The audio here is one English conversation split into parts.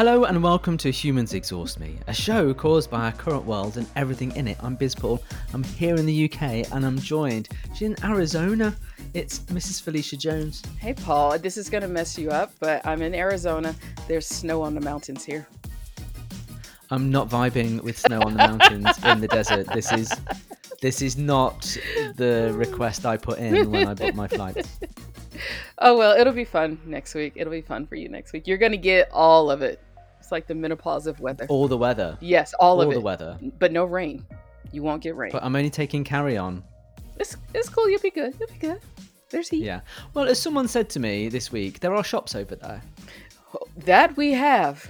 Hello and welcome to Humans Exhaust Me, a show caused by our current world and everything in it. I'm Biz Paul. I'm here in the UK and I'm joined. She's in Arizona. It's Mrs. Felicia Jones. Hey, Paul. This is going to mess you up, but I'm in Arizona. There's snow on the mountains here. I'm not vibing with snow on the mountains in the desert. This is this is not the request I put in when I booked my flight. Oh well, it'll be fun next week. It'll be fun for you next week. You're gonna get all of it. It's like the menopause of weather. All the weather. Yes, all, All of it. All the weather. but no rain. You won't get rain. But I'm only taking carry on. it's it's cool. You'll be good. You'll be good. There's heat. Yeah. Well, as someone said to me this week, there are shops over there. That we have.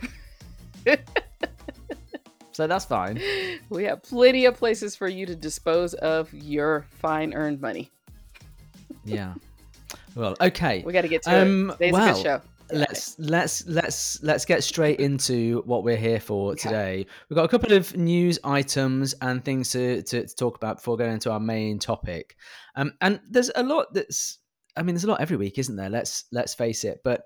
So that's fine. We have plenty of places for you to dispose of your fine earned money. Yeah. Well, okay. We got to get to Um, it. Today's a good show. Let's let's let's let's get straight into what we're here for Okay. today. We've got a couple of news items and things to, to, to talk about before going into our main topic. Um, and there's a lot that's I mean, there's a lot every week, isn't there? Let's let's face it. But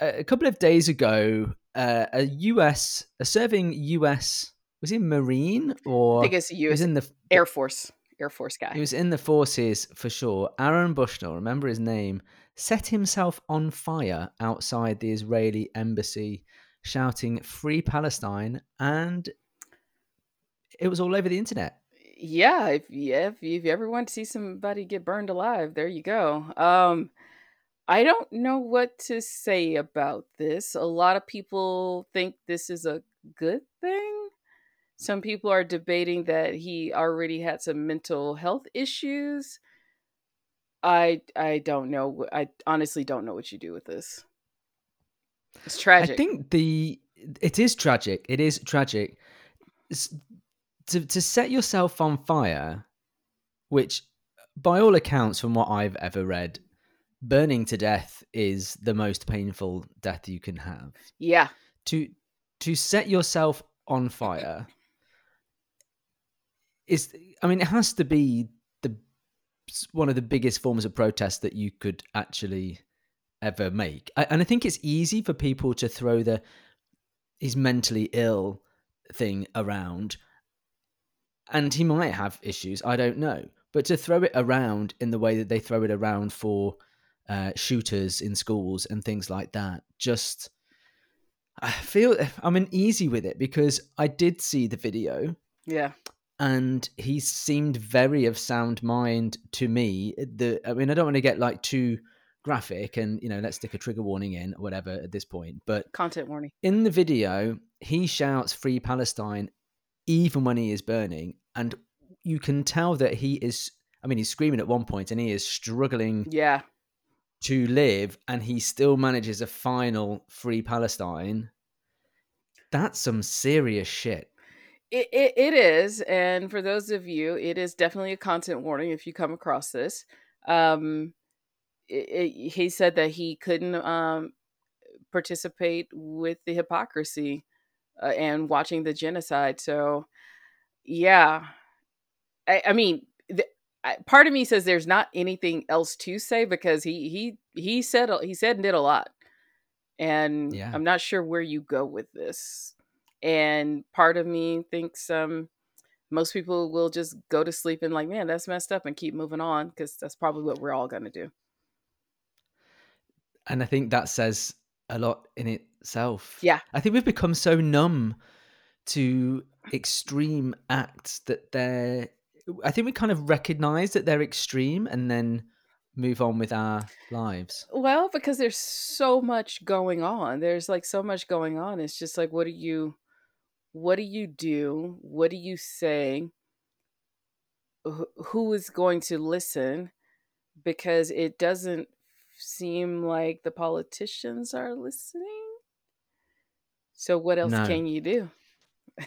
a, a couple of days ago, uh, a US a serving US was he Marine or I think it's a U.S. in the Air Force. Air Force guy. he was in the forces for sure. Aaron Bushnell, remember his name, set himself on fire outside the Israeli embassy, shouting "Free Palestine," and it was all over the internet. yeah if if you ever want to see somebody get burned alive there you go. Um i don't know what to say about this. A lot of people think this is a good thing. Some people are debating that he already had some mental health issues i i don't know i honestly don't know what you do with this it's tragic I think the it is tragic. It is tragic S- to to set yourself on fire, which, by all accounts, from what I've ever read, burning to death is the most painful death you can have. yeah to to set yourself on fire is i mean it has to be one of the biggest forms of protest that you could actually ever make. And i think it's easy for people to throw the he's mentally ill thing around and he might have issues i don't know. But to throw it around in the way that they throw it around for uh, shooters in schools and things like that just I feel I'm uneasy with it because I did see the video. Yeah and he seemed very of sound mind to me. The I mean, I don't want to get like too graphic and you know let's stick a trigger warning in or whatever at this point, but content warning in the video he shouts "Free Palestine" even when he is burning, and you can tell that he is. I mean, he's screaming at one point and he is struggling yeah to live and he still manages a final free Palestine, that's some serious shit. It, it, it is. And for those of you, it is definitely a content warning if you come across this. Um, it, it, he said that he couldn't um, participate with the hypocrisy uh, and watching the genocide. So, yeah. I, I mean, the, I, part of me says there's not anything else to say because he he he said he said and did a lot, and Yeah. I'm not sure where you go with this. And part of me thinks um most people will just go to sleep and like, man, that's messed up, and keep moving on because that's probably what we're all gonna do. And I think that says a lot in itself. Yeah. I think we've become so numb to extreme acts that they're I think we kind of recognize that they're extreme and then move on with our lives. Well, because there's so much going on. There's like so much going on. It's just like, what are you, what do you do? What do you say? Wh- Who is going to listen? Because it doesn't seem like the politicians are listening. So what else No. can you do?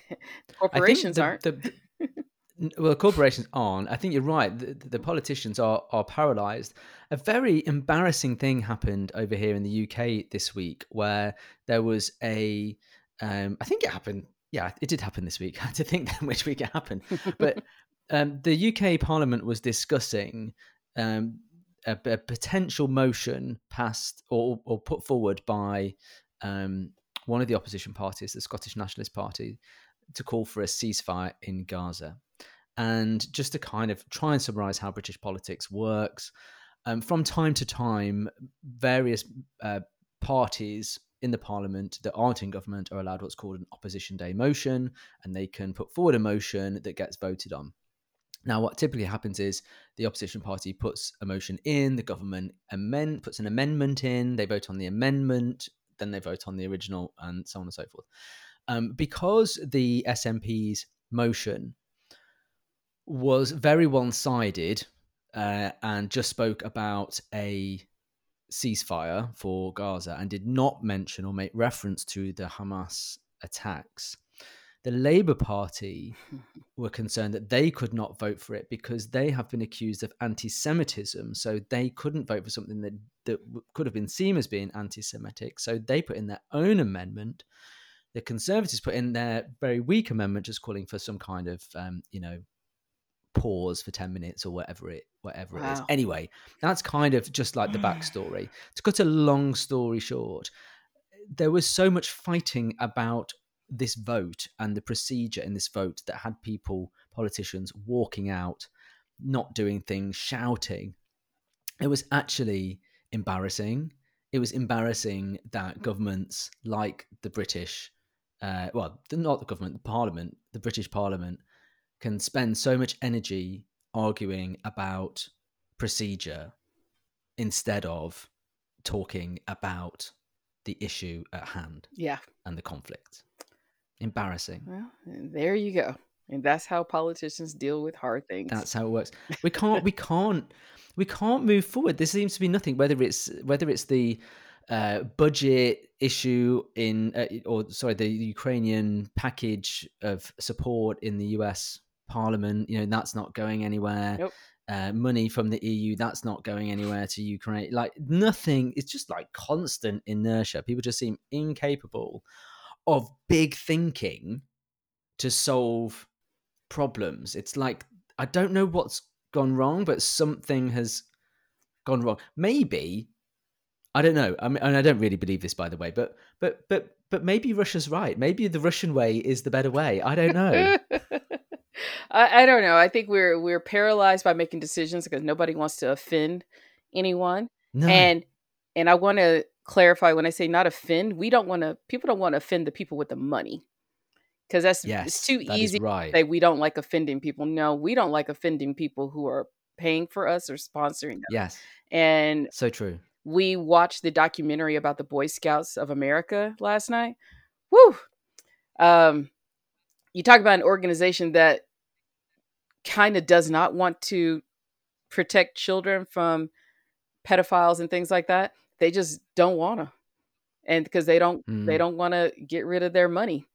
Corporations the- aren't. the- the- well, corporations aren't. I think you're right. The, the politicians are are paralyzed. A very embarrassing thing happened over here in the UK this week, where there was a. Um, I think it happened. Yeah, it did happen this week. I had to think then which week it happened, but um, the UK Parliament was discussing um, a, a potential motion passed or, or put forward by um, one of the opposition parties, the Scottish Nationalist Party, to call for a ceasefire in Gaza. And just to kind of try and summarize how British politics works, um, from time to time, various uh, parties in the parliament that aren't in government are allowed what's called an opposition day motion, and they can put forward a motion that gets voted on. Now, what typically happens is the opposition party puts a motion in, the government amend puts an amendment in, they vote on the amendment, then they vote on the original, and so on and so forth. Um, because the SNP's motion was very one sided uh, and just spoke about a ceasefire for Gaza and did not mention or make reference to the Hamas attacks. The Labour Party were concerned that they could not vote for it because they have been accused of anti Semitism. So they couldn't vote for something that, that could have been seen as being anti Semitic. So they put in their own amendment. The Conservatives put in their very weak amendment, just calling for some kind of, um, you know, pause for 10 minutes or whatever it whatever wow. it is. Anyway that's kind of just like the backstory. To cut a long story short there was so much fighting about this vote and the procedure in this vote that had people politicians walking out not doing things shouting. It was actually embarrassing. It was embarrassing that governments like the british uh, well not the government the parliament the british parliament can spend so much energy arguing about procedure instead of talking about the issue at hand. Yeah. And the conflict. Embarrassing. Well, there you go. And that's how politicians deal with hard things. That's how it works. We can't we can't we can't move forward. There seems to be nothing whether it's whether it's the uh, budget issue in uh, or sorry the Ukrainian package of support in the US Parliament, you know, that's not going anywhere. Nope. Uh, money from the EU, that's not going anywhere to Ukraine. Like nothing, it's just like constant inertia. People just seem incapable of big thinking to solve problems. It's like, I don't know what's gone wrong, but something has gone wrong. Maybe, I don't know. I mean, and I don't really believe this, by the way, but, but, but, but maybe Russia's right. Maybe the Russian way is the better way. I don't know. I, I don't know. I think we're we're paralyzed by making decisions because nobody wants to offend anyone. No. And and I want to clarify when I say not offend, we don't want to people don't want to offend the people with the money. Because that's yes, it's too easy right. to say we don't like offending people. No, we don't like offending people who are paying for us or sponsoring us. Yes. And so true. We watched the documentary about the Boy Scouts of America last night. Woo! Um, you talk about an organization that kind of does not want to protect children from pedophiles and things like that. They just don't want to, and because they don't mm. they don't want to get rid of their money.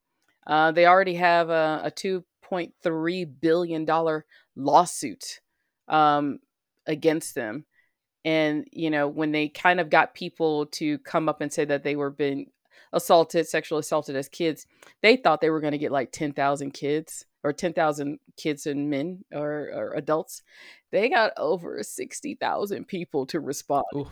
Uh, they already have a, a two point three billion dollar lawsuit um, against them. And you know when they kind of got people to come up and say that they were being assaulted, sexually assaulted as kids, they thought they were going to get like ten thousand kids or 10,000 kids and men or, or, adults, they got over 60,000 people to respond. Oof.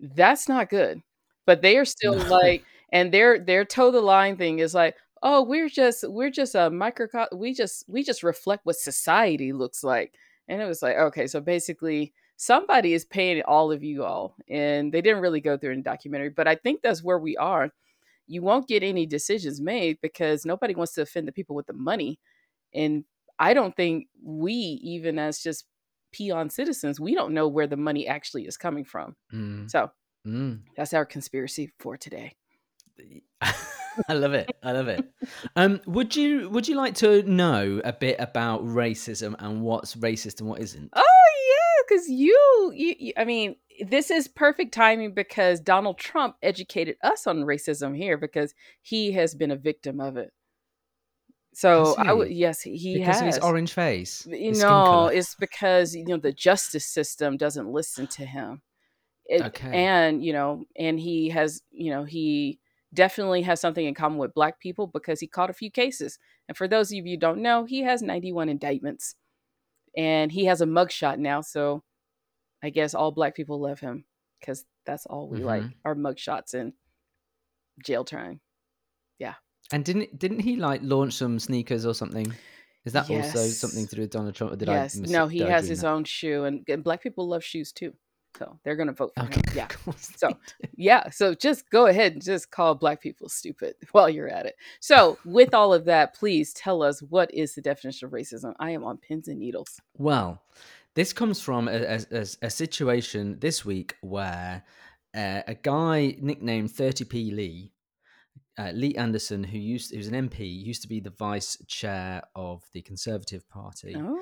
That's not good. But they are still like, and their their toe the line thing is like, oh, we're just we're just a microcosm. We just we just reflect what society looks like. And it was like, okay, so basically somebody is paying all of you all, and they didn't really go through in documentary, but I think that's where we are. You won't get any decisions made because nobody wants to offend the people with the money and I don't think we, even as just peon citizens, we don't know where the money actually is coming from. Mm. So mm. that's our conspiracy for today. I love it. I love it. Um, would you would you like to know a bit about racism and what's racist and what isn't? Oh yeah, because you, you, you, I mean, this is perfect timing because Donald Trump educated us on racism here because he has been a victim of it. So I would yes, he because has of his orange face. You know, it's because you know the justice system doesn't listen to him. It, okay. And you know, and he has you know he definitely has something in common with black people because he caught a few cases. And for those of you who don't know, he has 91 indictments, and he has a mugshot now. So I guess all black people love him because that's all we mm-hmm. like our mugshots and jail time. And didn't didn't he like launch some sneakers or something? Is that also something to do with Donald Trump? Or did Yes. I miss No, he has his that? own shoe, and, and black people love shoes too. So they're gonna vote for Okay, him. Yeah. So yeah. So just go ahead and just call black people stupid while you're at it. So with all of that, please tell us what is the definition of racism. I am on pins and needles. Well, this comes from a, a, a, a situation this week where uh, a guy nicknamed 30p Lee, uh, Lee Anderson, who used who's an MP, used to be the vice chair of the Conservative Party Oh.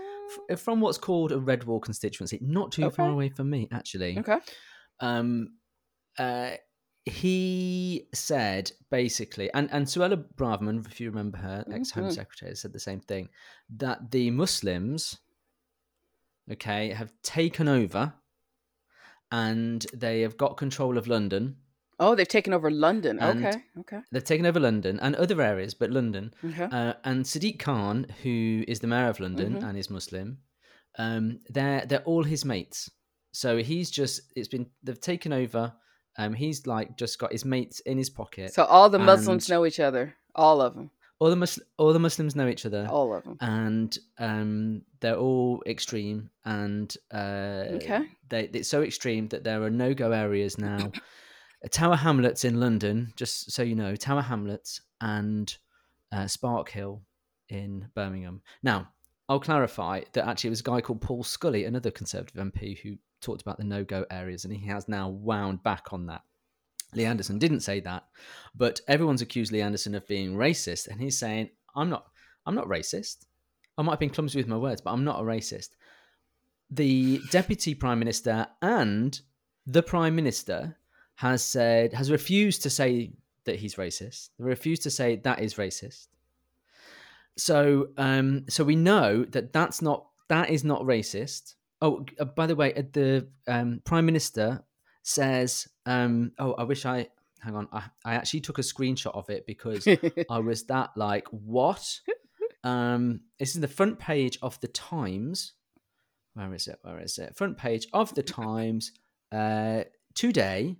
f- from what's called a Red Wall constituency, not too far away from me, actually. Okay. Um, uh, he said basically, and, and Suella Braverman, if you remember her, ex Home Mhm. Secretary, said the same thing that the Muslims, okay, have taken over and they have got control of London. Oh, they've taken over London. Okay. Okay. They've taken over London and other areas, but London. Okay. Uh, and Sadiq Khan, who is the mayor of London Mhm. and is Muslim, um, they're they're all his mates. So he's just it's been they've taken over. Um, he's like just got his mates in his pocket. So all the Muslims know each other. All of them. all the Mus- all the Muslims know each other, All of them. and um, they're all extreme. And uh, Okay. they it's so extreme that there are no go areas now. Tower Hamlets in London, just so you know, Tower Hamlets and uh, Sparkhill in Birmingham. Now, I'll clarify that actually it was a guy called Paul Scully, another Conservative MP, who talked about the no go areas, and he has now wound back on that. Lee Anderson didn't say that, but everyone's accused Lee Anderson of being racist, and he's saying, "I'm not. I'm not racist. I might have been clumsy with my words, but I'm not a racist." The deputy prime minister and the prime minister has said has refused to say that he's racist. They refused to say that is racist. So, um, so we know that that's not that is not racist. Oh, uh, by the way, uh, the um, prime minister says, um, "Oh, I wish I hang on. I, I actually took a screenshot of it because I was that like what? Um, this is the front page of the Times. Where is it? Where is it? Front page of the Times uh, today.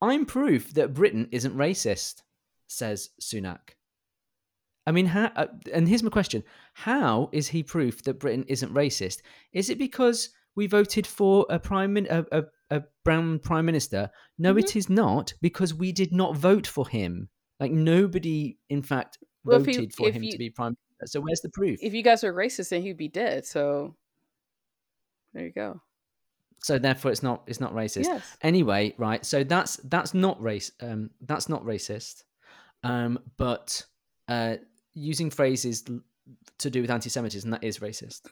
I'm proof that Britain isn't racist, says Sunak. I mean, how, uh, and here's my question: How is he proof that Britain isn't racist? Is it because we voted for a prime min- a, a, a brown prime minister? No, it is not because we did not vote for him. Like nobody, in fact, Well, voted he- for him you- to be prime. minister. So where's the proof? if you guys were racist, then he'd be dead. So there you go. So therefore, it's not it's not racist. Yes. Anyway, right. So that's that's not race. Um, that's not racist. Um, but uh, using phrases to do with anti-Semitism that is racist.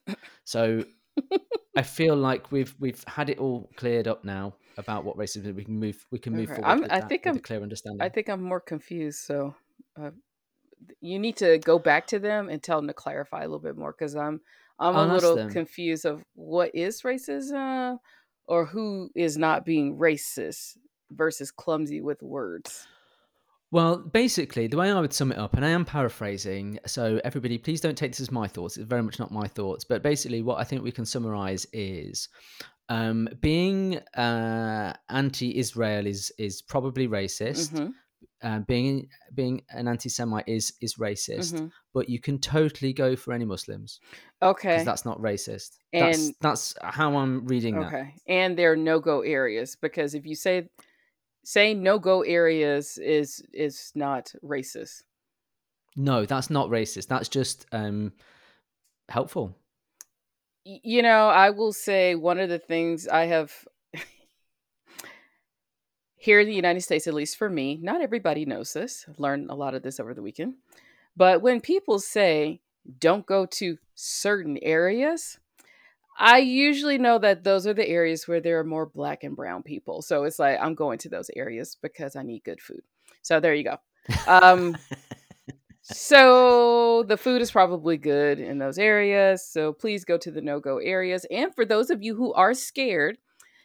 So I feel like we've we've had it all cleared up now about what racism is. We can move. We can move forward. I that think I'm- a clear understanding. I think I'm more confused. So uh, you need to go back to them and tell them to clarify a little bit more because I'm I'm I'll a little confused of what is racism or who is not being racist versus clumsy with words. Well, basically, the way I would sum it up, and I am paraphrasing, so everybody, please don't take this as my thoughts. It's very much not my thoughts. But basically, what I think we can summarize is um, being uh, anti-Israel is is probably racist. Mhm, Uh, being being an anti-Semite is is racist. mhm. But you can totally go for any Muslims Okay. that's not racist. that's And- that's how I'm reading that. Okay. And there are no go areas because if you say saying no go areas is is not racist. No, that's not racist. That's just um, helpful. You know, I will say one of the things I have here in the United States, at least for me, not everybody knows this. I've learned a lot of this over the weekend. But when people say don't go to certain areas, I usually know that those are the areas where there are more black and brown people. So it's like I'm going to those areas because I need good food. So there you go. Um, so the food is probably good in those areas. So please go to the no go areas. And for those of you who are scared,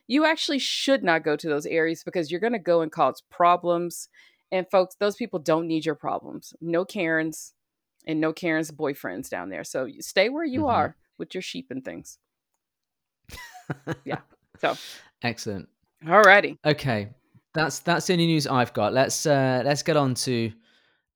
you actually should not go to those areas because you're going to go and cause problems. And folks, those people don't need your problems. No Karens and no Karen's boyfriends down there. So stay where you Mhm. are with your sheep and things. Yeah. So, Excellent. alrighty. Okay, that's that's the only news I've got. Let's uh, let's get on to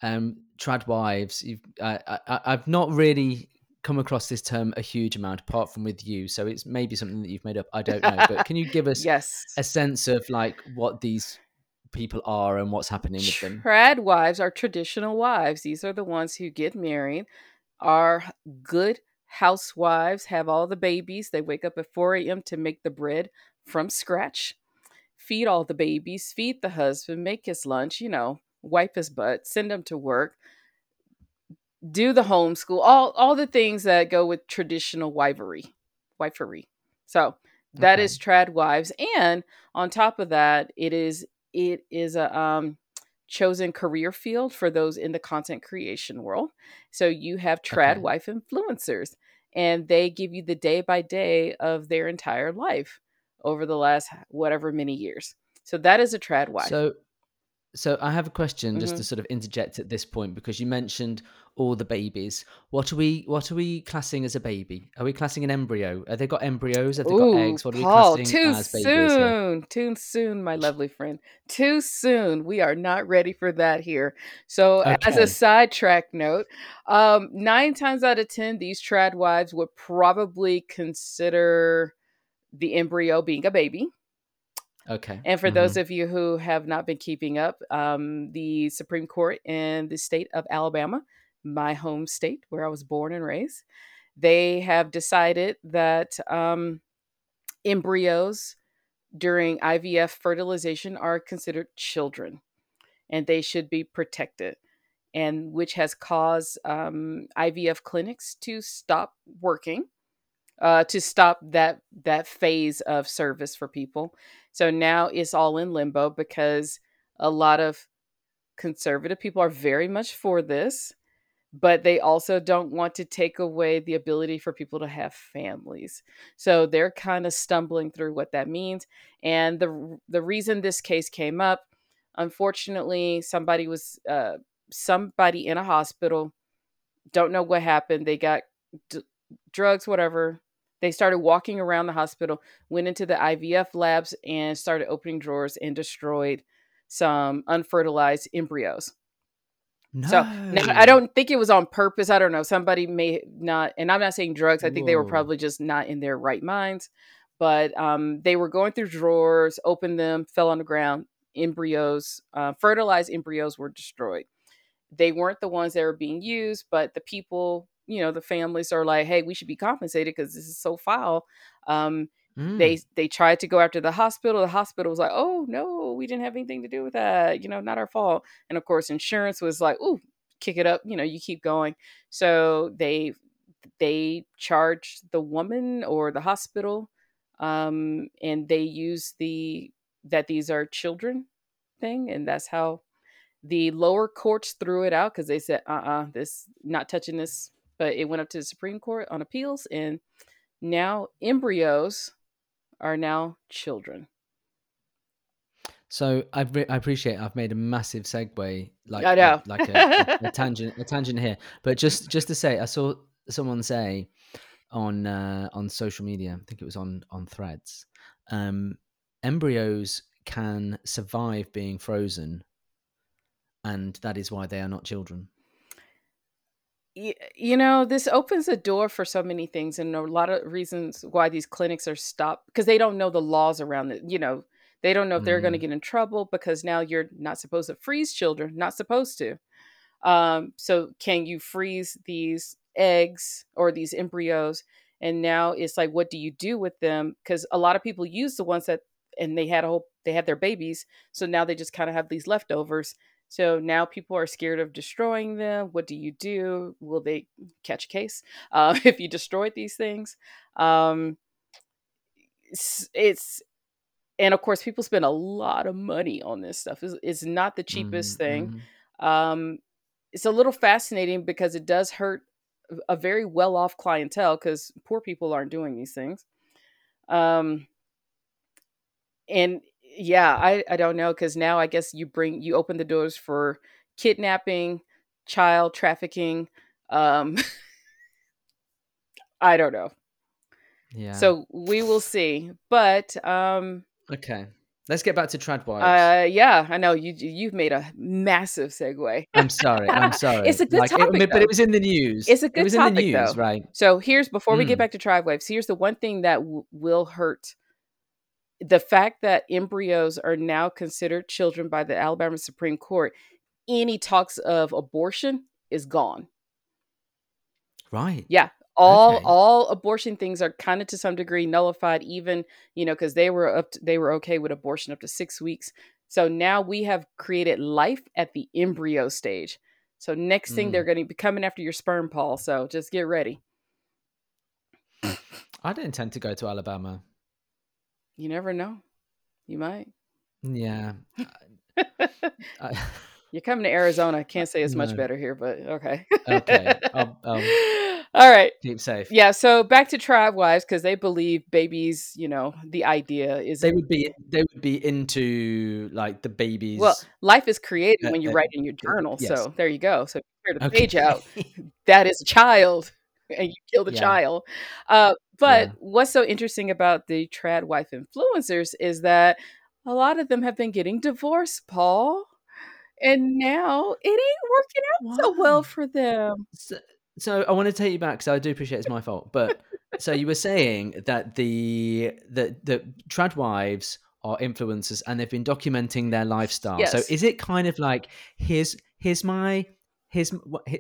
um, trad wives. I, I, I've not really come across this term a huge amount apart from with you so it's maybe something that you've made up i don't know but can you give us yes. a sense of like what these people are and what's happening with them? Trad wives are traditional wives. These are the ones who get married are good housewives have all the babies. They wake up at 4 a.m to make the bread from scratch feed all the babies feed the husband make his lunch you know wipe his butt send him to work do the homeschool, all all the things that go with traditional wifery, wifery. So that okay. is trad wives, and on top of that, it is it is a um, chosen career field for those in the content creation world. So you have trad okay. wife influencers, and they give you the day by day of their entire life over the last whatever many years. So that is a trad wife. So so I have a question just mm-hmm. to sort of interject at this point because you mentioned all the babies. What are we what are we classing as a baby? Are we classing an embryo? Have they got embryos? Have they Ooh, got eggs? What are Paul, we classing too as babies? Soon. Here? Too soon, my lovely friend. Too soon. We are not ready for that here. So okay. as a sidetrack note, um, nine times out of ten, these trad wives would probably consider the embryo being a baby. Okay. And for mm-hmm. those of you who have not been keeping up, um, the Supreme Court in the state of Alabama, my home state where I was born and raised, they have decided that um, embryos during IVF fertilization are considered children and they should be protected, and which has caused um, IVF clinics to stop working. Uh, to stop that that phase of service for people so now it's all in limbo because a lot of conservative people are very much for this, but they also don't want to take away the ability for people to have families. So they're kind of stumbling through what that means. And the the reason this case came up, unfortunately, somebody was uh, somebody in a hospital. Don't know what happened. They got d- drugs, whatever. They started walking around the hospital, went into the IVF labs, and started opening drawers and destroyed some unfertilized embryos. No. So now, I don't think it was on purpose. I don't know. Somebody may not, and I'm not saying drugs. I think Whoa. they were probably just not in their right minds. But um, they were going through drawers, opened them, fell on the ground. Embryos, uh, fertilized embryos were destroyed. They weren't the ones that were being used, but the people you know the families are like hey we should be compensated because this is so foul. Um, mm. they they tried to go after the hospital the hospital was like oh no we didn't have anything to do with that you know not our fault. And of course insurance was like oh kick it up you know you keep going. So they they charged the woman or the hospital um, and they use the that these are children thing and that's how the lower courts threw it out because they said uh-uh this not touching this but it went up to the Supreme Court on appeals, and now embryos are now children. So I, re- I appreciate I've made a massive segue, like I know. like a, a, a, tangent, a tangent here. But just just to say, I saw someone say on uh, on social media, I think it was on on Threads, um, embryos can survive being frozen, and that is why they are not children you know this opens a door for so many things and a lot of reasons why these clinics are stopped because they don't know the laws around it you know they don't know if they're mm. going to get in trouble because now you're not supposed to freeze children not supposed to. Um, so can you freeze these eggs or these embryos? And now it's like what do you do with them? Because a lot of people use the ones that and they had a whole they had their babies so now they just kind of have these leftovers so now people are scared of destroying them. What do you do? Will they catch a case uh, if you destroyed these things? Um, it's, it's, and of course, people spend a lot of money on this stuff. It's, it's not the cheapest mm-hmm. thing. Um, it's a little fascinating because it does hurt a very well off clientele because poor people aren't doing these things. Um, and yeah, I, I don't know because now I guess you bring you open the doors for kidnapping, child trafficking. Um, I don't know. Yeah. So we will see, but um, okay. Let's get back to trad wives. Uh, yeah, I know you. You've made a massive segue. I'm sorry. I'm sorry. It's a good Like, it- topic, but it was in the news. It's a good It was topic, in the news, though. right? So here's before we get Mm. back to trad wives. Here's the one thing that w- will hurt: the fact that embryos are now considered children by the Alabama Supreme Court. Any talks of abortion is gone. Right. Yeah, all Okay. all abortion things are kind of to some degree nullified. Even you know because they were up, to, they were okay with abortion up to six weeks. So now we have created life at the embryo stage. So next thing Mm. they're going to be coming after your sperm, Paul. So just get ready. I don't intend to go to Alabama. You never know. You might. Yeah. I, You're coming to Arizona. I can't say it's much No. better here, but okay. Okay, I'll- I'll- All right. keep safe. Yeah. So back to trad wives because they believe babies. You know, the idea is They would be they would be into like the babies. well, life is created Uh, when you uh, write in your journal. yes. So there you go. So if you tear the okay. page out, that is a child, and you kill the Yeah. child. Uh, but Yeah. what's so interesting about the trad wife influencers is that a lot of them have been getting divorced, Paul. And now it ain't working out so well for them. So, so I want to take you back because I do appreciate it's my fault. But so you were saying that the the the trad wives are influencers and they've been documenting their lifestyle. Yes. So is it kind of like here's here's my here's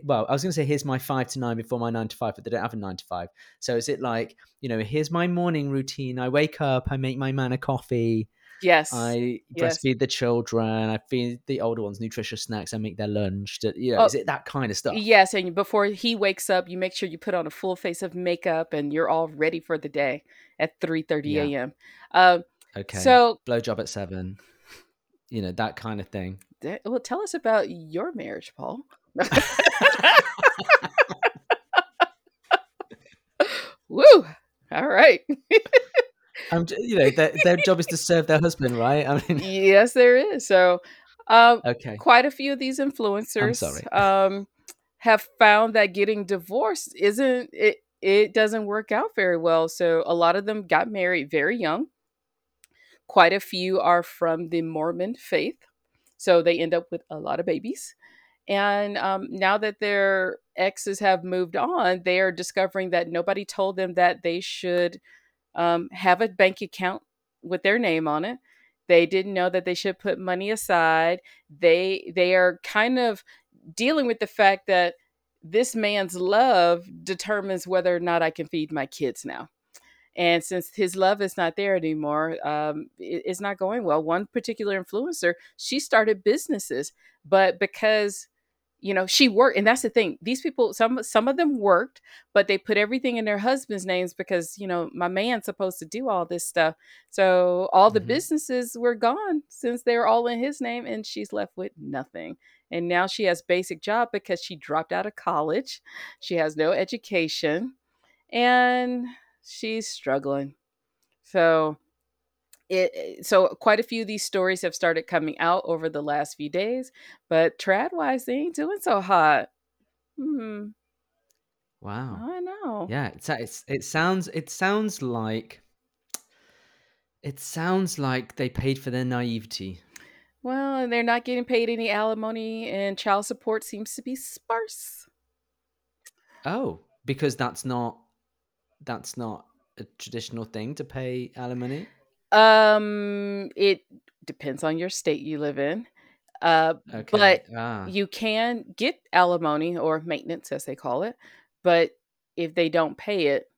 well I was going to say here's my five to nine before my nine to five, but they don't have a nine to five. So is it like you know here's my morning routine? I wake up, I make my man a coffee, Yes. I Yes. breastfeed the children, I feed the older ones nutritious snacks, I make their lunch. that- You know, Oh, is it that kind of stuff? Yes, and before he wakes up, you make sure you put on a full face of makeup and you're all ready for the day at 3:30 Yeah. a.m. Um, Okay. so blowjob at seven, you know that kind of thing. that- well, tell us about your marriage, Paul. Woo! All right. Um, j- you know, their, their job is to serve their husband, right? I mean, yes, there is. So, um, okay, quite a few of these influencers um, have found that getting divorced isn't it it doesn't work out very well so a lot of them got married very young quite a few are from the mormon faith so they end up with a lot of babies and um, now that their exes have moved on they are discovering that nobody told them that they should um, have a bank account with their name on it they didn't know that they should put money aside they they are kind of dealing with the fact that this man's love determines whether or not I can feed my kids now. And since his love is not there anymore, um, it- it's not going well. One particular influencer, she started businesses, but because you know she worked, and that's the thing. These people, some some of them worked, but they put everything in their husband's names because you know my man's supposed to do all this stuff. So all the Mhm. businesses were gone since they were all in his name, and she's left with nothing and now she has basic job because she dropped out of college she has no education and she's struggling so it it- so quite a few of these stories have started coming out over the last few days but trad wives they ain't doing so hot. Hmm wow, i know. Yeah, it's, it's it sounds it sounds like it sounds like they paid for their naivety. well and they're not getting paid any alimony and child support seems to be sparse. Oh, because that's not that's not a traditional thing to pay alimony. Um it depends on your state you live in uh Okay, but ah, you can get alimony or maintenance as they call it but if they don't pay it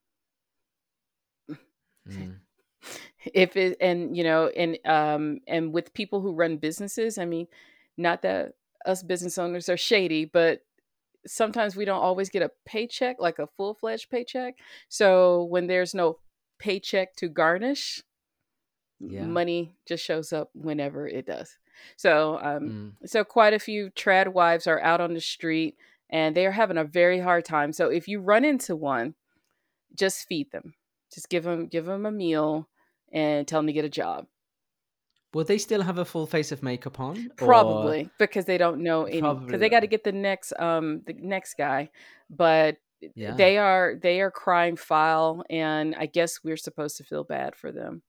mm, if it and you know and um and with people who run businesses i mean not that us business owners are shady but sometimes we don't always get a paycheck like a full-fledged paycheck so when there's no paycheck to garnish Yeah. money just shows up whenever it does so um mm. so quite a few trad wives are out on the street and they are having a very hard time so if you run into one just feed them just give them give them a meal and tell them to get a job Will they still have a full face of makeup on? or- probably because they don't know any Probably because they got to get the next um the next guy but Yeah. they are they are crying foul and i guess we're supposed to feel bad for them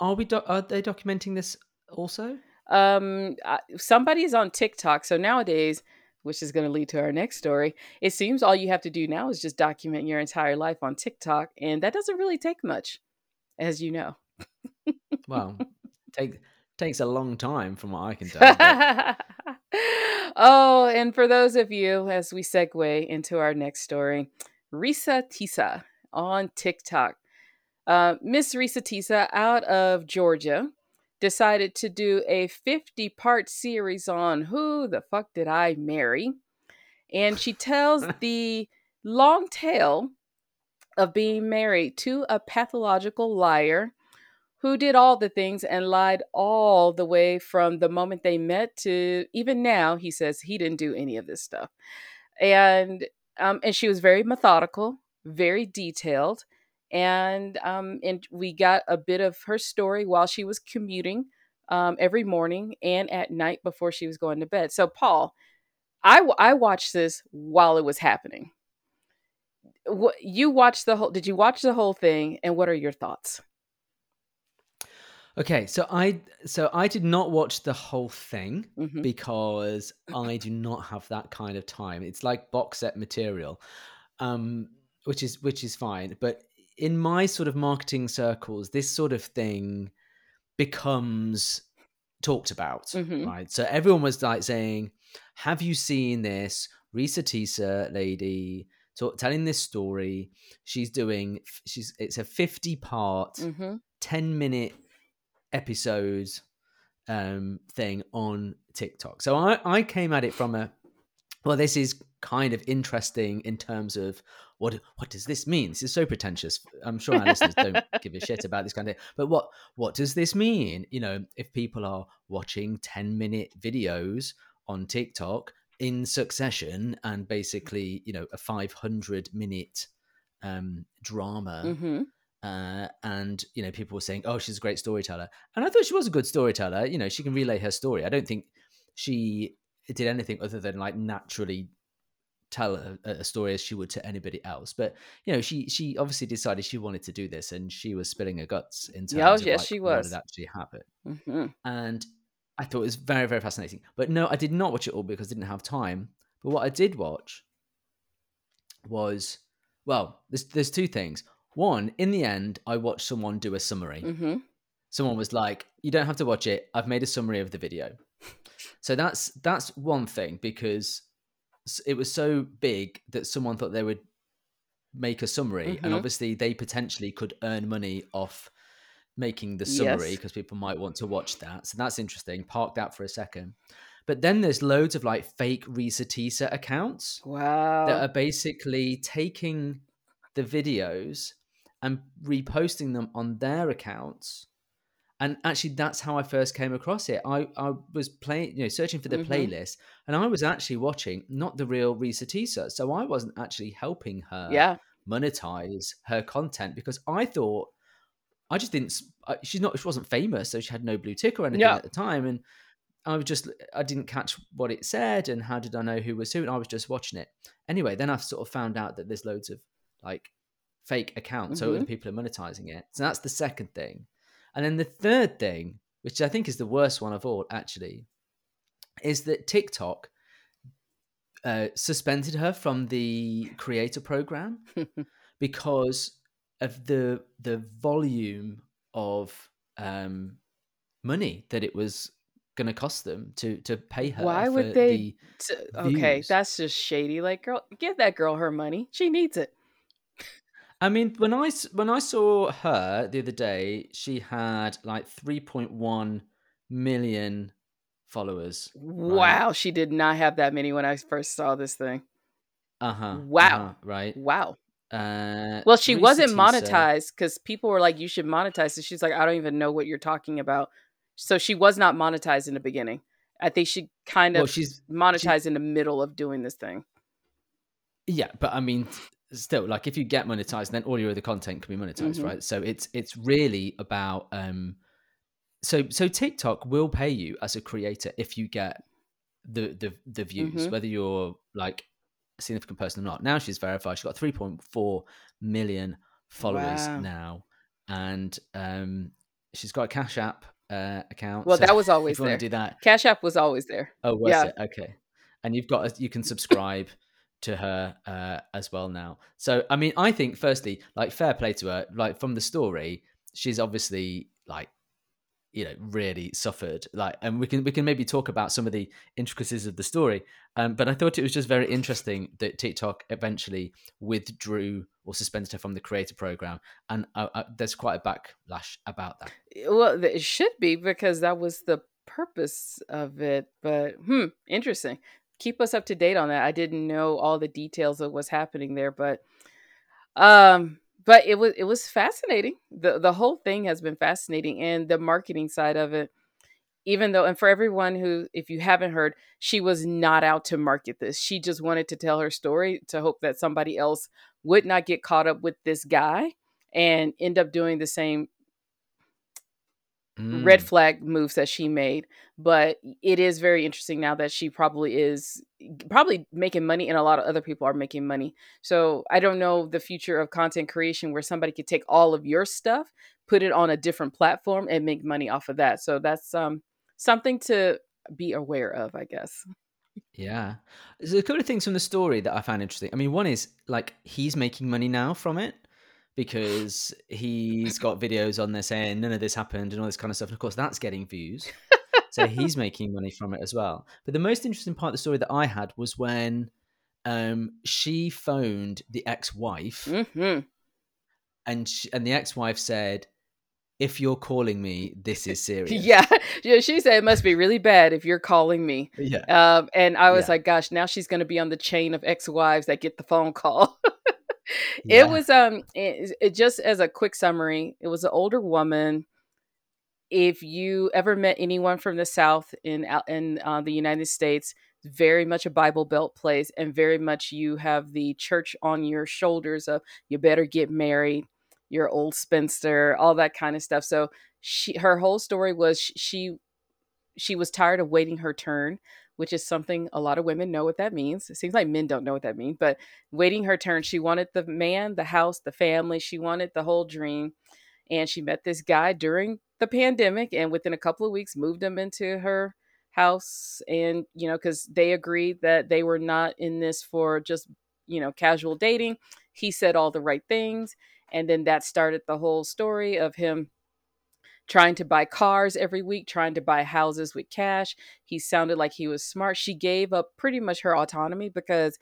Are we? Do- are they documenting this also? Um, somebody's on TikTok. So nowadays, which is going to lead to our next story, it seems all you have to do now is just document your entire life on TikTok, and that doesn't really take much, as you know. well, take takes a long time from what I can tell. But... oh, and for those of you, as we segue into our next story, Reesa Teesa on TikTok. Uh, Miss Reesa Teesa out of Georgia decided to do a 50 part series on Who the Fuck Did I Marry? And she tells the long tale of being married to a pathological liar who did all the things and lied all the way from the moment they met to even now he says he didn't do any of this stuff and um, and she was very methodical very detailed and um, and we got a bit of her story while she was commuting um, every morning and at night before she was going to bed. So, Paul, I I watched this while it was happening. What you watched the whole? Did you watch the whole thing? And what are your thoughts? Okay, so I so I did not watch the whole thing Mhm. because I do not have that kind of time. It's like box set material, um, which is which is fine. But in my sort of marketing circles, this sort of thing becomes talked about, Mhm. right? So everyone was like saying, "Have you seen this Reesa Teesa lady talk, telling this story? She's doing she's it's a fifty part, Mhm. ten minute episodes um thing on TikTok." So I I came at it from a well, this is kind of interesting in terms of what what does this mean? This is so pretentious. I'm sure our listeners don't give a shit about this kind of thing. But what what does this mean? You know, if people are watching 10 minute videos on TikTok in succession and basically, you know, a 500 minute um, drama. Mhm. Uh, and you know, people were saying, "Oh, she's a great storyteller," and I thought she was a good storyteller. You know, she can relay her story. I don't think she did anything other than like naturally tell a, a, story as she would to anybody else. But you know, she she obviously decided she wanted to do this, and she was spilling her guts in terms Yeah, oh, of yes, like, she what was. had actually happened. Mhm. And I thought it was very very fascinating. But no, I did not watch it all because I didn't have time. But what I did watch was well, there's there's two things. One, in the end, I watched someone do a summary. Mhm. Someone was like, "You don't have to watch it. I've made a summary of the video." So that's that's one thing because it was so big that someone thought they would make a summary, and Mhm. obviously they potentially could earn money off making the summary Yes. because people might want to watch that. So that's interesting. Park that for a second. But then there's loads of like fake Reesa Teesa accounts Wow. that are basically taking the videos and reposting them on their accounts. And actually, that's how I first came across it. I, I was playing, you know, searching for the Mhm. playlist, and I was actually watching not the real Reesa Teesa. So I wasn't actually helping her yeah. monetize her content because I thought I just didn't. She's not. She wasn't famous, so she had no blue tick or anything Yeah. at the time, and I was just. I didn't catch what it said, and how did I know who was who? And I was just watching it anyway. Then I sort of found out that there's loads of like fake accounts, so other people are monetizing it. So that's the second thing, and then the third thing, which I think is the worst one of all, actually, is that TikTok uh, suspended her from the creator program because of the the volume of um, money that it was going to cost them to to pay her. Why would they? the T- okay, that's just shady. Like, girl, give that girl her money. She needs it. I mean, when I when I saw her the other day, she had like three point one million followers. Wow, she did not have that many when I first saw this thing. Uh huh. Wow. right. Wow. Uh, Well, she wasn't monetized because people were like, "You should monetize." And she's like, "I don't even know what you're talking about." So she was not monetized in the beginning. I think she kind of Well, she's monetized in the middle of doing this thing. Yeah, but I mean, still, like if you get monetized, then all your other content can be monetized, Mhm. right? So it's it's really about um, so so TikTok will pay you as a creator if you get the the the views, Mhm. whether you're like a significant person or not. Now she's verified. She's got three point four million followers Wow. now, and um, she's got a Cash App uh, account. Well, so that was always there. do that, Cash App was always there. oh, was Yeah. it okay? And you've got a, you can subscribe to her uh, as well now. So I mean, I think firstly, like fair play to her. Like from the story, she's obviously like you know really suffered like and we can we can maybe talk about some of the intricacies of the story um, but i thought it was just very interesting that tiktok eventually withdrew or suspended her from the creator program and uh, uh, there's quite a backlash about that Well, it should be because that was the purpose of it. But hmm, interesting. Keep us up to date on that. I didn't know all the details of what's happening there, but um, but it was it was fascinating. the The whole thing has been fascinating, and the marketing side of it. Even though, and for everyone who, if you haven't heard, she was not out to market this. She just wanted to tell her story to hope that somebody else would not get caught up with this guy and end up doing the same red Mm, flag moves that she made but it is very interesting now that she probably is probably making money and a lot of other people are making money. So i don't know the future of content creation where somebody could take all of your stuff put it on a different platform and make money off of that. So that's um something to be aware of i guess. Yeah. There's a couple of things from the story that i found interesting. I mean one is like he's making money now from it because he's got videos on there saying none of this happened and all this kind of stuff. And of course that's getting views. So he's making money from it as well. But the most interesting part of the story that I had was when um, she phoned the ex-wife, hmm and she, and the ex-wife said, "If you're calling me, this is serious." yeah. Yeah she said it must be really bad if you're calling me. Yeah, um and i was Yeah. like gosh now she's going to be on the chain of ex-wives that get the phone call Yeah. It was um it, it just as a quick summary, it was an older woman. If you ever met anyone from the South in in uh, the United States, very much a Bible Belt place, and very much you have the church on your shoulders of you better get married, you're old spinster, all that kind of stuff. So she her whole story was she she was tired of waiting her turn, which is something a lot of women know what that means. It seems like men don't know what that means, but waiting her turn, she wanted the man, the house, the family, she wanted the whole dream. And she met this guy during the pandemic and within a couple of weeks moved him into her house and you know cuz they agreed that they were not in this for just you know casual dating. He said all the right things and then that started the whole story of him trying to buy cars every week, trying to buy houses with cash. He sounded like he was smart. She gave up pretty much her autonomy because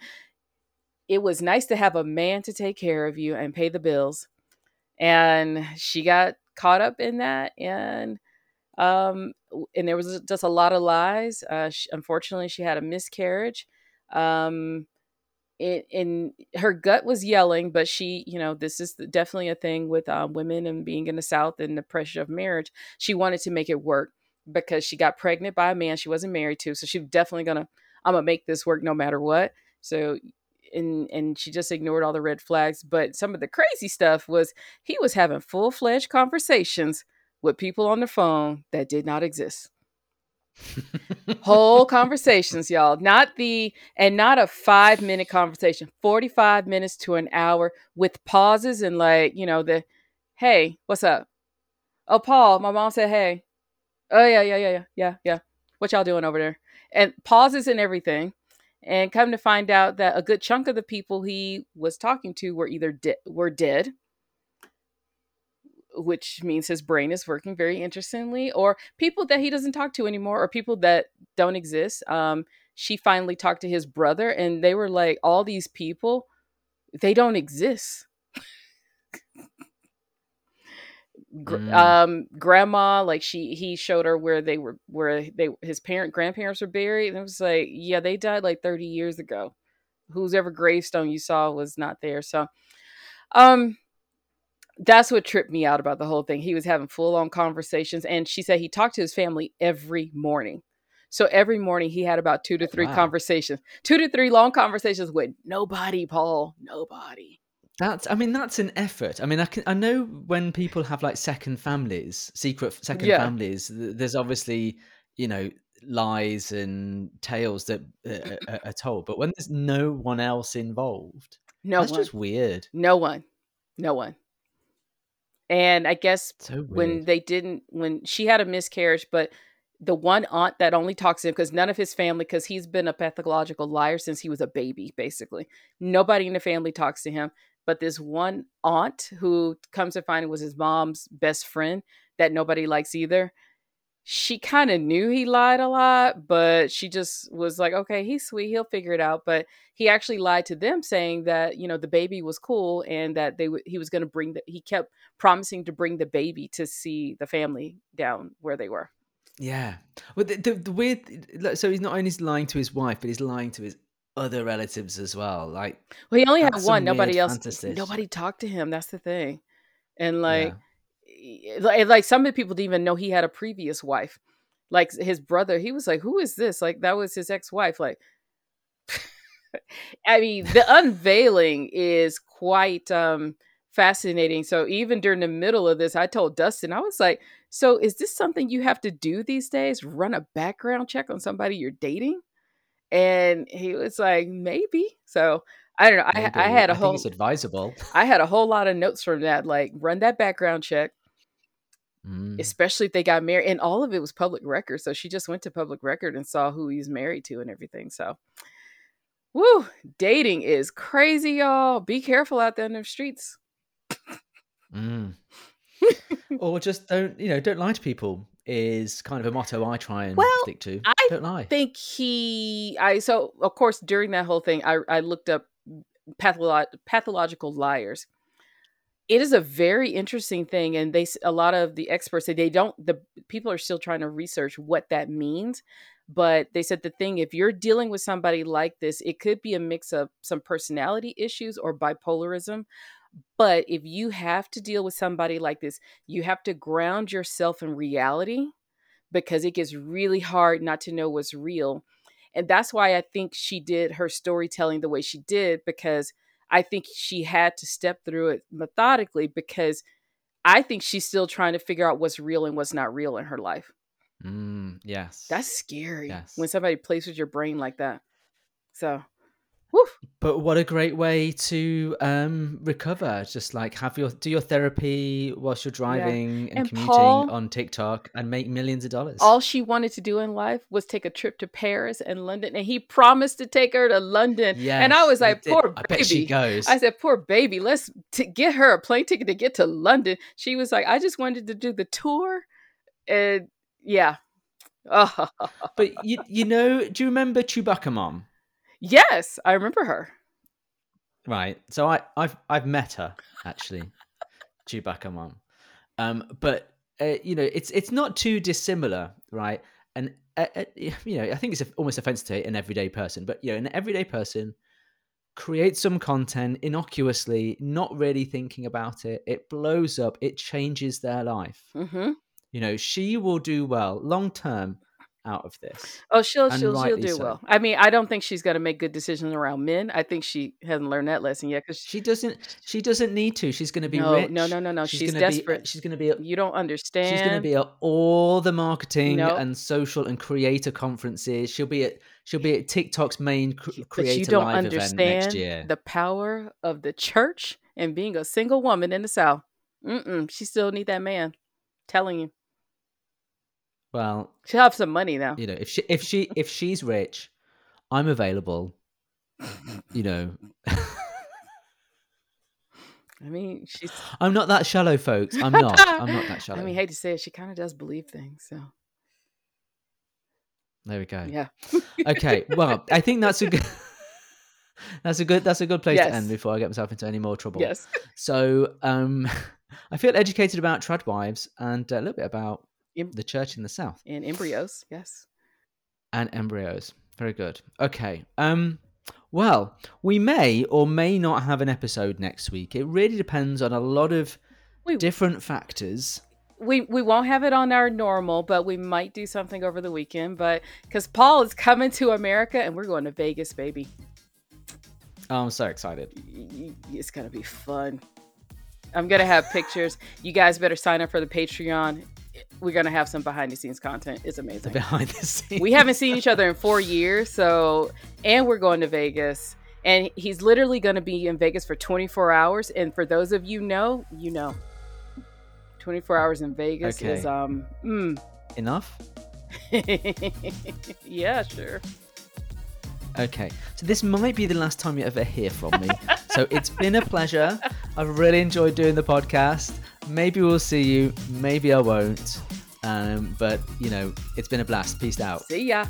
it was nice to have a man to take care of you and pay the bills. And she got caught up in that and um and there was just a lot of lies. Uh she, unfortunately she had a miscarriage. Um and her gut was yelling, but she, you know, this is definitely a thing with uh, women and being in the South and the pressure of marriage. She wanted to make it work because she got pregnant by a man she wasn't married to. So she was definitely gonna, I'm gonna make this work no matter what. So, and and she just ignored all the red flags. But some of the crazy stuff was he was having full fledged conversations with people on the phone that did not exist whole conversations y'all. Not the and not a five minute conversation. 45 minutes to an hour with pauses and like you know the hey what's up? Oh paul my mom said hey. Oh yeah yeah yeah yeah yeah yeah. What y'all doing over there? And pauses and everything. And come to find out that a good chunk of the people he was talking to were either de- were dead which means his brain is working very interestingly, or people that he doesn't talk to anymore, or people that don't exist. Um, she finally talked to his brother, and they were like, all these people, they don't exist. Gr- Mm. um, grandma, like she, he showed her where they were, where they, his parent, grandparents were buried, and it was like, yeah, they died like thirty years ago. Whose ever gravestone you saw was not there. So, um, that's what tripped me out about the whole thing. He was having full on conversations, and she said he talked to his family every morning. So every morning he had about two to three Wow. conversations, two to three long conversations with nobody, Paul, nobody. That's, I mean, that's an effort. I mean, I can, I know when people have like second families, secret second Yeah. families. There's obviously, you know, lies and tales that uh, are, are told, but when there's no one else involved, No that's one, just weird. no one, no one. And I guess So when they didn't, when she had a miscarriage, but the one aunt that only talks to him because none of his family, because he's been a pathological liar since he was a baby, basically. Nobody in the family talks to him. But this one aunt who comes to find it was his mom's best friend that nobody likes either. She kind of knew he lied a lot, but she just was like, okay, he's sweet. He'll figure it out. But he actually lied to them saying that, you know, the baby was cool and that they w- he was going to bring the, he kept promising to bring the baby to see the family down where they were. Yeah. Well, the, the, the weird. So he's not only lying to his wife, but he's lying to his other relatives as well. Like, Well, he only had one. Nobody else. fantasy. Nobody talked to him. That's the thing. And like, y- like, like some of the people didn't even know he had a previous wife. Like his brother, he was like, "Who is this?" Like that was his ex-wife. Like, I mean, the unveiling is quite um fascinating. So even during the middle of this, I told Dustin, I was like, "So is this something you have to do these days? Run a background check on somebody you're dating?" And he was like, "Maybe." So I don't know. I, I had a whole it's advisable. I had a whole lot of notes from that. Like, run that background check, Mm. especially if they got married. And all of it was public record. So she just went to public record and saw who he's married to and everything. So, woo, dating is crazy, y'all. Be careful out there in the streets. Mm. or just don't, you know, don't lie to people is kind of a motto I try and Well, stick to. I don't lie. I think he, I, so of course, during that whole thing, I, I looked up patholo- pathological liars. It is a very interesting thing, and they a lot of the experts say they don't. The people are still trying to research what that means, but they said the thing if you're dealing with somebody like this, it could be a mix of some personality issues or bipolarism. But if you have to deal with somebody like this, you have to ground yourself in reality because it gets really hard not to know what's real. And that's why I think she did her storytelling the way she did because I think she had to step through it methodically because I think she's still trying to figure out what's real and what's not real in her life. Mm, yes. That's scary Yes. when somebody plays with your brain like that. So, whew. But what a great way to um, recover! Just like have your do your therapy whilst you're driving and, And commuting Paul- on TikTok and make millions of dollars. all she wanted to do in life was take a trip to Paris and London, and he promised to take her to London. and I was like, did. poor I bet she baby. goes. I said, poor baby, let's t- get her a plane ticket to get to London. She was like, I just wanted to do the tour. And yeah. But you you know, do you remember Chewbacca Mom? Yes, I remember her. Right. So I I've I've met her actually, Chewbacca Mom. Um, but uh, you know, it's it's not too dissimilar, right? And uh, uh, you know, I think it's almost offensive to an everyday person, but you know, an everyday person creates some content innocuously, not really thinking about it. It blows up. It changes their life. hmm You know, she will do well long term out of this. Oh, she'll And she'll she'll do so. well. I mean, I don't think she's gonna make good decisions around men. I think she hasn't learned that lesson yet. Because She doesn't. She doesn't need to. She's going to be no, rich. no, no, no, no. She's, gonna desperate. Be, she's going to be. you don't understand. She's going to be at all the marketing Nope. and social and creator conferences. She'll be at. She'll be at TikTok's main cr- creator you don't live event next understand year. the power of the church and being a single woman in the South. Mm-mm, she still need that man. Telling you, well, she'll have some money now. you know, if she if she if she's rich, I'm available. You know, I mean, she's. I'm not that shallow, folks. I'm not. I'm not that shallow. I mean, hate to say it, she kind of does believe things. So there we go. yeah, okay well i think that's a good that's a good that's a good place to end before i get myself into any more trouble yes, so um i feel educated about tradwives and a little bit about Em- the church in the south and embryos. Yes. and embryos very good okay um well we may or may not have an episode next week it really depends on a lot of We- different factors we we won't have it on our normal, but we might do something over the weekend. But because Paul is coming to America and we're going to Vegas, baby, oh, i'm so excited it's gonna be fun. I'm gonna have pictures. You guys better sign up for the Patreon. We're gonna have some behind the scenes content. It's amazing. behind the scenes We haven't seen each other in four years, so and we're going to Vegas. And he's literally going to be in Vegas for 24 hours. And for those of you know, you know. 24 hours in Vegas Okay. is um mm. Enough? yeah, sure. Okay. So this might be the last time you ever hear from me. so it's been a pleasure. I've really enjoyed doing the podcast. Maybe we'll see you. Maybe I won't. Um, but you know, it's been a blast. Peace out. See ya.